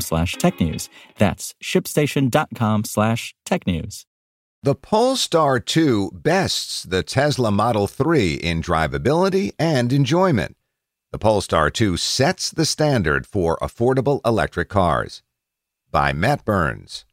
slash technews. That's shipstation.com slash technews. The Polestar 2 bests the Tesla Model 3 in drivability and enjoyment. The Polestar 2 sets the standard for affordable electric cars. By Matt Burns.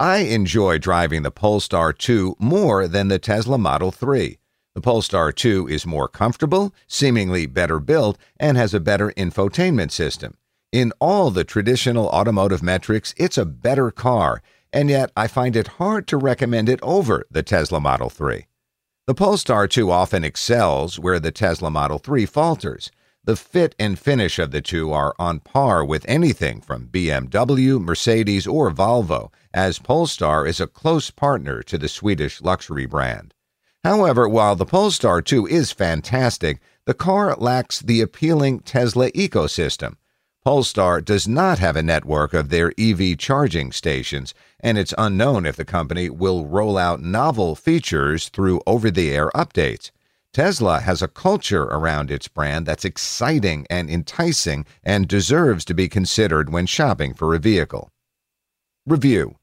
I enjoy driving the Polestar 2 more than the Tesla Model 3. The Polestar 2 is more comfortable, seemingly better built, and has a better infotainment system. In all the traditional automotive metrics, it's a better car and yet I find it hard to recommend it over the Tesla Model 3. The Polestar 2 often excels where the Tesla Model 3 falters. The fit and finish of the two are on par with anything from BMW, Mercedes, or Volvo, as Polestar is a close partner to the Swedish luxury brand. However, while the Polestar 2 is fantastic, the car lacks the appealing Tesla ecosystem. Polestar does not have a network of their EV charging stations, and it's unknown if the company will roll out novel features through over the air updates. Tesla has a culture around its brand that's exciting and enticing and deserves to be considered when shopping for a vehicle. Review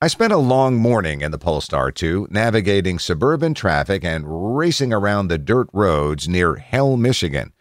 I spent a long morning in the Polestar 2 navigating suburban traffic and racing around the dirt roads near Hell, Michigan.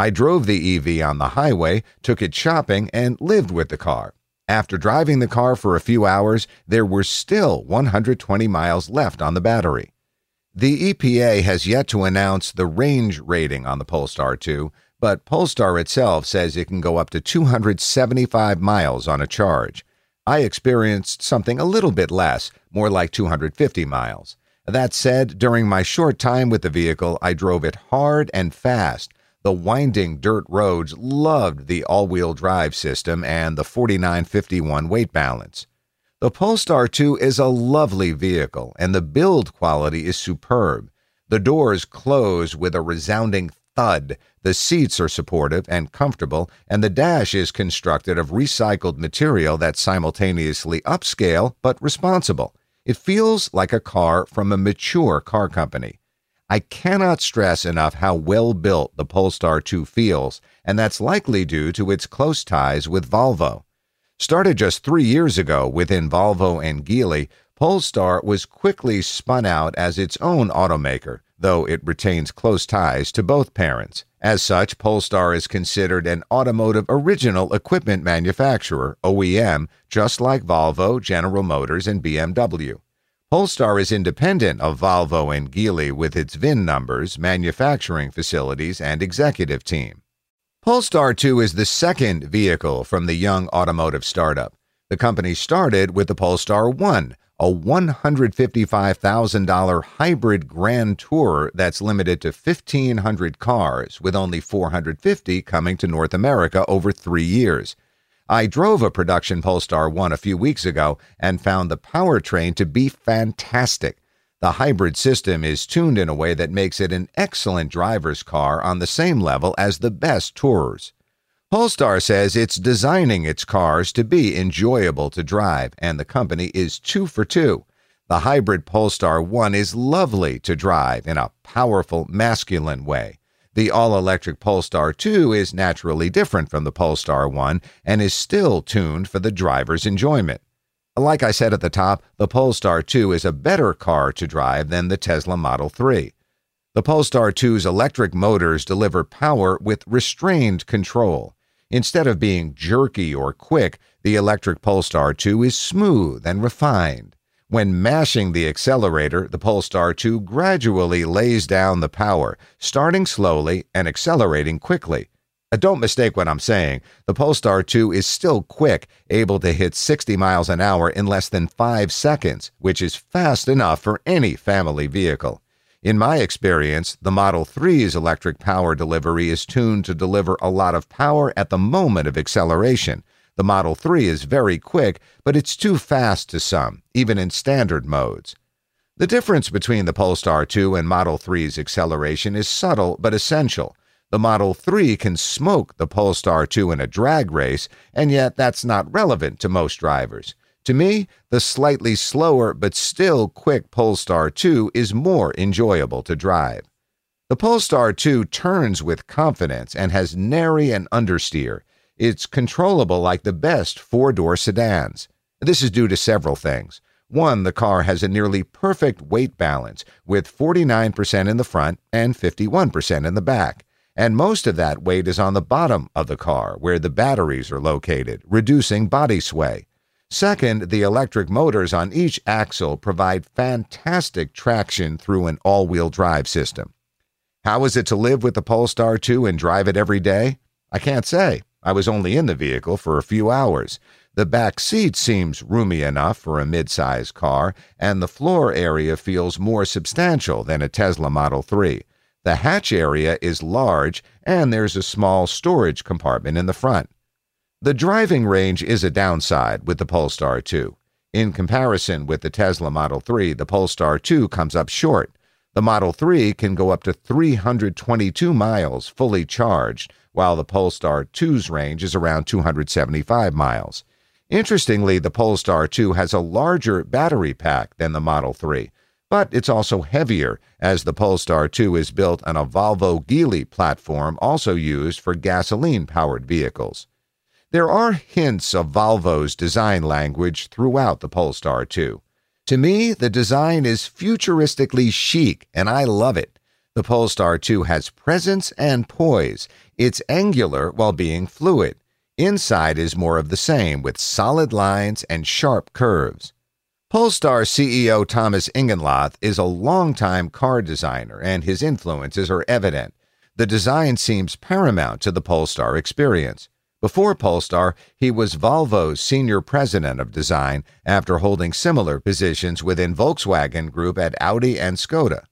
I drove the EV on the highway, took it shopping, and lived with the car. After driving the car for a few hours, there were still 120 miles left on the battery. The EPA has yet to announce the range rating on the Polestar 2, but Polestar itself says it can go up to 275 miles on a charge. I experienced something a little bit less, more like 250 miles. That said, during my short time with the vehicle, I drove it hard and fast, the winding dirt roads loved the all wheel drive system and the 4951 weight balance. The Polestar 2 is a lovely vehicle, and the build quality is superb. The doors close with a resounding thud. The seats are supportive and comfortable, and the dash is constructed of recycled material that's simultaneously upscale but responsible. It feels like a car from a mature car company. I cannot stress enough how well built the Polestar 2 feels, and that's likely due to its close ties with Volvo. Started just three years ago within Volvo and Geely, Polestar was quickly spun out as its own automaker, though it retains close ties to both parents. As such, Polestar is considered an automotive original equipment manufacturer, OEM, just like Volvo, General Motors, and BMW. Polestar is independent of Volvo and Geely with its VIN numbers, manufacturing facilities, and executive team. Polestar 2 is the second vehicle from the young automotive startup. The company started with the Polestar 1, a $155,000 hybrid grand tourer that's limited to 1,500 cars, with only 450 coming to North America over three years. I drove a production Polestar 1 a few weeks ago and found the powertrain to be fantastic. The hybrid system is tuned in a way that makes it an excellent driver's car on the same level as the best tourers. Polestar says it's designing its cars to be enjoyable to drive, and the company is two for two. The hybrid Polestar 1 is lovely to drive in a powerful, masculine way. The all electric Polestar 2 is naturally different from the Polestar 1 and is still tuned for the driver's enjoyment. Like I said at the top, the Polestar 2 is a better car to drive than the Tesla Model 3. The Polestar 2's electric motors deliver power with restrained control. Instead of being jerky or quick, the electric Polestar 2 is smooth and refined. When mashing the accelerator, the Polestar 2 gradually lays down the power, starting slowly and accelerating quickly. Uh, don't mistake what I'm saying. The Polestar 2 is still quick, able to hit 60 miles an hour in less than 5 seconds, which is fast enough for any family vehicle. In my experience, the Model 3's electric power delivery is tuned to deliver a lot of power at the moment of acceleration. The Model 3 is very quick, but it's too fast to some, even in standard modes. The difference between the Polestar 2 and Model 3's acceleration is subtle but essential. The Model 3 can smoke the Polestar 2 in a drag race, and yet that's not relevant to most drivers. To me, the slightly slower but still quick Polestar 2 is more enjoyable to drive. The Polestar 2 turns with confidence and has nary an understeer. It's controllable like the best four door sedans. This is due to several things. One, the car has a nearly perfect weight balance, with 49% in the front and 51% in the back and most of that weight is on the bottom of the car where the batteries are located, reducing body sway. Second, the electric motors on each axle provide fantastic traction through an all wheel drive system. How is it to live with the Polestar 2 and drive it every day? I can't say. I was only in the vehicle for a few hours. The back seat seems roomy enough for a mid-sized car, and the floor area feels more substantial than a Tesla Model 3. The hatch area is large and there's a small storage compartment in the front. The driving range is a downside with the Polestar 2. In comparison with the Tesla Model 3, the Polestar 2 comes up short. The Model 3 can go up to 322 miles fully charged, while the Polestar 2's range is around 275 miles. Interestingly, the Polestar 2 has a larger battery pack than the Model 3, but it's also heavier, as the Polestar 2 is built on a Volvo Geely platform also used for gasoline powered vehicles. There are hints of Volvo's design language throughout the Polestar 2. To me, the design is futuristically chic, and I love it. The Polestar 2 has presence and poise. It's angular while being fluid. Inside is more of the same, with solid lines and sharp curves. Polestar CEO Thomas Ingenlath is a longtime car designer, and his influences are evident. The design seems paramount to the Polestar experience. Before Polestar, he was Volvo's senior president of design after holding similar positions within Volkswagen Group at Audi and Skoda.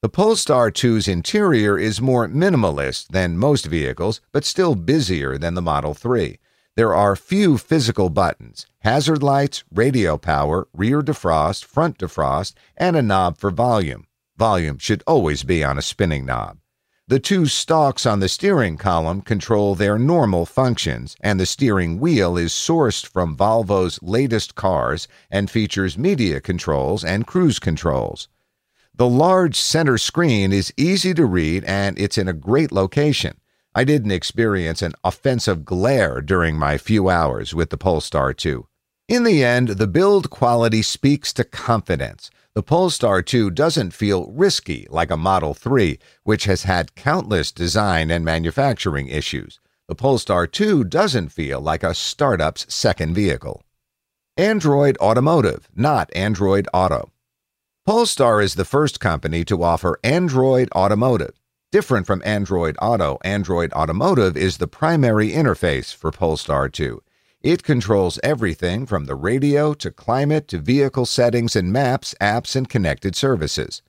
The Polestar 2's interior is more minimalist than most vehicles, but still busier than the Model 3. There are few physical buttons hazard lights, radio power, rear defrost, front defrost, and a knob for volume. Volume should always be on a spinning knob. The two stalks on the steering column control their normal functions, and the steering wheel is sourced from Volvo's latest cars and features media controls and cruise controls. The large center screen is easy to read and it's in a great location. I didn't experience an offensive glare during my few hours with the Polestar 2. In the end, the build quality speaks to confidence. The Polestar 2 doesn't feel risky like a Model 3, which has had countless design and manufacturing issues. The Polestar 2 doesn't feel like a startup's second vehicle. Android Automotive, not Android Auto. Polestar is the first company to offer Android Automotive. Different from Android Auto, Android Automotive is the primary interface for Polestar 2. It controls everything from the radio to climate to vehicle settings and maps, apps, and connected services.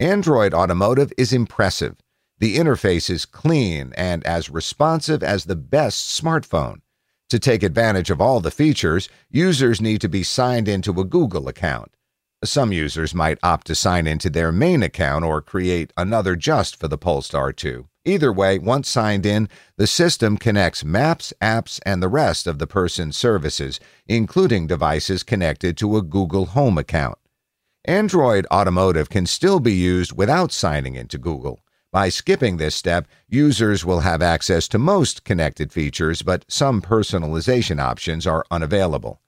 Android Automotive is impressive. The interface is clean and as responsive as the best smartphone. To take advantage of all the features, users need to be signed into a Google account. Some users might opt to sign into their main account or create another just for the Polestar 2. Either way, once signed in, the system connects maps, apps, and the rest of the person's services, including devices connected to a Google Home account. Android Automotive can still be used without signing into Google. By skipping this step, users will have access to most connected features, but some personalization options are unavailable.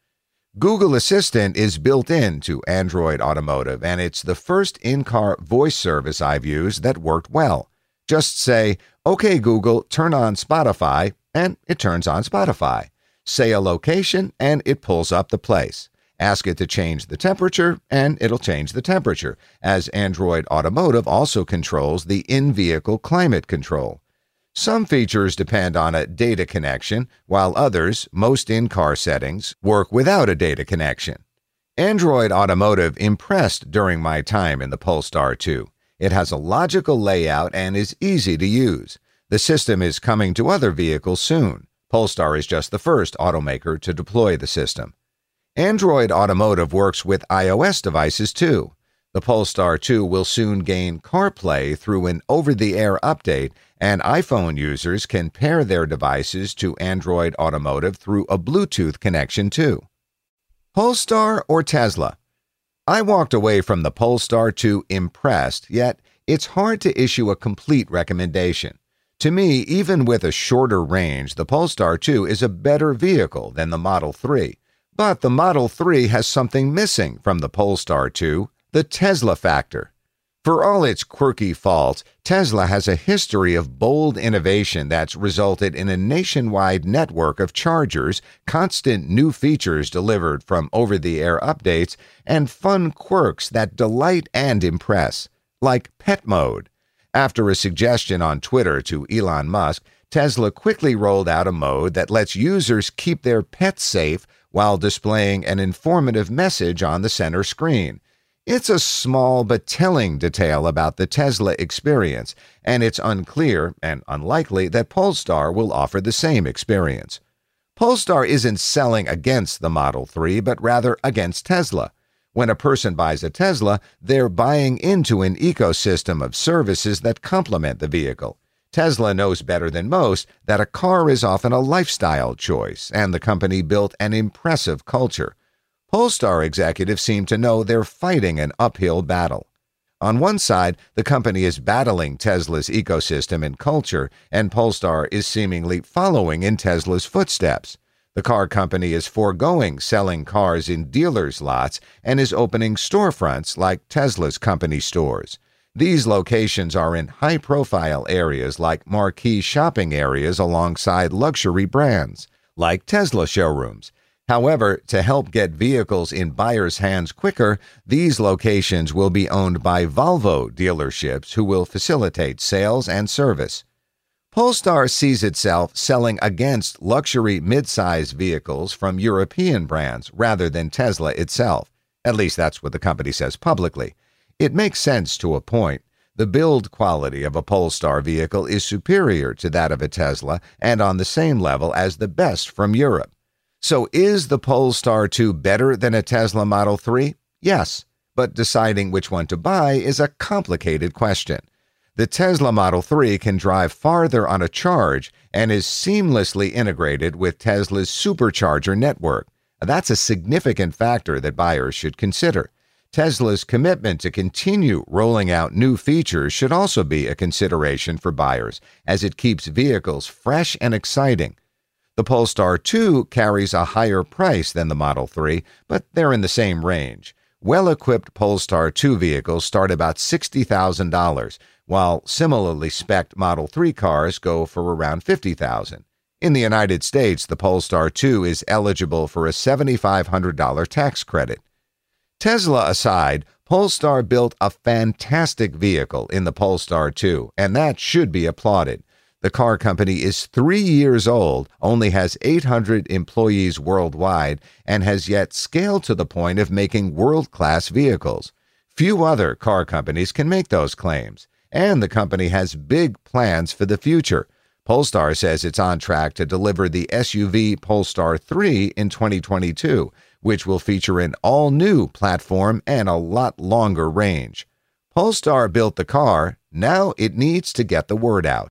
Google Assistant is built into Android Automotive, and it's the first in car voice service I've used that worked well. Just say, OK, Google, turn on Spotify, and it turns on Spotify. Say a location, and it pulls up the place. Ask it to change the temperature, and it'll change the temperature, as Android Automotive also controls the in vehicle climate control. Some features depend on a data connection, while others, most in car settings, work without a data connection. Android Automotive impressed during my time in the Polestar 2. It has a logical layout and is easy to use. The system is coming to other vehicles soon. Polestar is just the first automaker to deploy the system. Android Automotive works with iOS devices too. The Polestar 2 will soon gain CarPlay through an over the air update, and iPhone users can pair their devices to Android Automotive through a Bluetooth connection too. Polestar or Tesla? I walked away from the Polestar 2 impressed, yet it's hard to issue a complete recommendation. To me, even with a shorter range, the Polestar 2 is a better vehicle than the Model 3. But the Model 3 has something missing from the Polestar 2 the Tesla factor. For all its quirky faults, Tesla has a history of bold innovation that's resulted in a nationwide network of chargers, constant new features delivered from over the air updates, and fun quirks that delight and impress, like Pet Mode. After a suggestion on Twitter to Elon Musk, Tesla quickly rolled out a mode that lets users keep their pets safe while displaying an informative message on the center screen. It's a small but telling detail about the Tesla experience, and it's unclear and unlikely that Polestar will offer the same experience. Polestar isn't selling against the Model 3, but rather against Tesla. When a person buys a Tesla, they're buying into an ecosystem of services that complement the vehicle. Tesla knows better than most that a car is often a lifestyle choice, and the company built an impressive culture. Polestar executives seem to know they're fighting an uphill battle. On one side, the company is battling Tesla's ecosystem and culture, and Polestar is seemingly following in Tesla's footsteps. The car company is foregoing selling cars in dealers' lots and is opening storefronts like Tesla's company stores. These locations are in high profile areas like marquee shopping areas alongside luxury brands, like Tesla showrooms, However, to help get vehicles in buyers' hands quicker, these locations will be owned by Volvo dealerships who will facilitate sales and service. Polestar sees itself selling against luxury mid-size vehicles from European brands rather than Tesla itself. At least that's what the company says publicly. It makes sense to a point. The build quality of a Polestar vehicle is superior to that of a Tesla and on the same level as the best from Europe. So is the Polestar 2 better than a Tesla Model 3? Yes, but deciding which one to buy is a complicated question. The Tesla Model 3 can drive farther on a charge and is seamlessly integrated with Tesla's supercharger network. That's a significant factor that buyers should consider. Tesla's commitment to continue rolling out new features should also be a consideration for buyers as it keeps vehicles fresh and exciting the Polestar 2 carries a higher price than the Model 3, but they're in the same range. Well equipped Polestar 2 vehicles start about $60,000, while similarly spec'd Model 3 cars go for around $50,000. In the United States, the Polestar 2 is eligible for a $7,500 tax credit. Tesla aside, Polestar built a fantastic vehicle in the Polestar 2, and that should be applauded. The car company is three years old, only has 800 employees worldwide, and has yet scaled to the point of making world class vehicles. Few other car companies can make those claims, and the company has big plans for the future. Polestar says it's on track to deliver the SUV Polestar 3 in 2022, which will feature an all new platform and a lot longer range. Polestar built the car, now it needs to get the word out.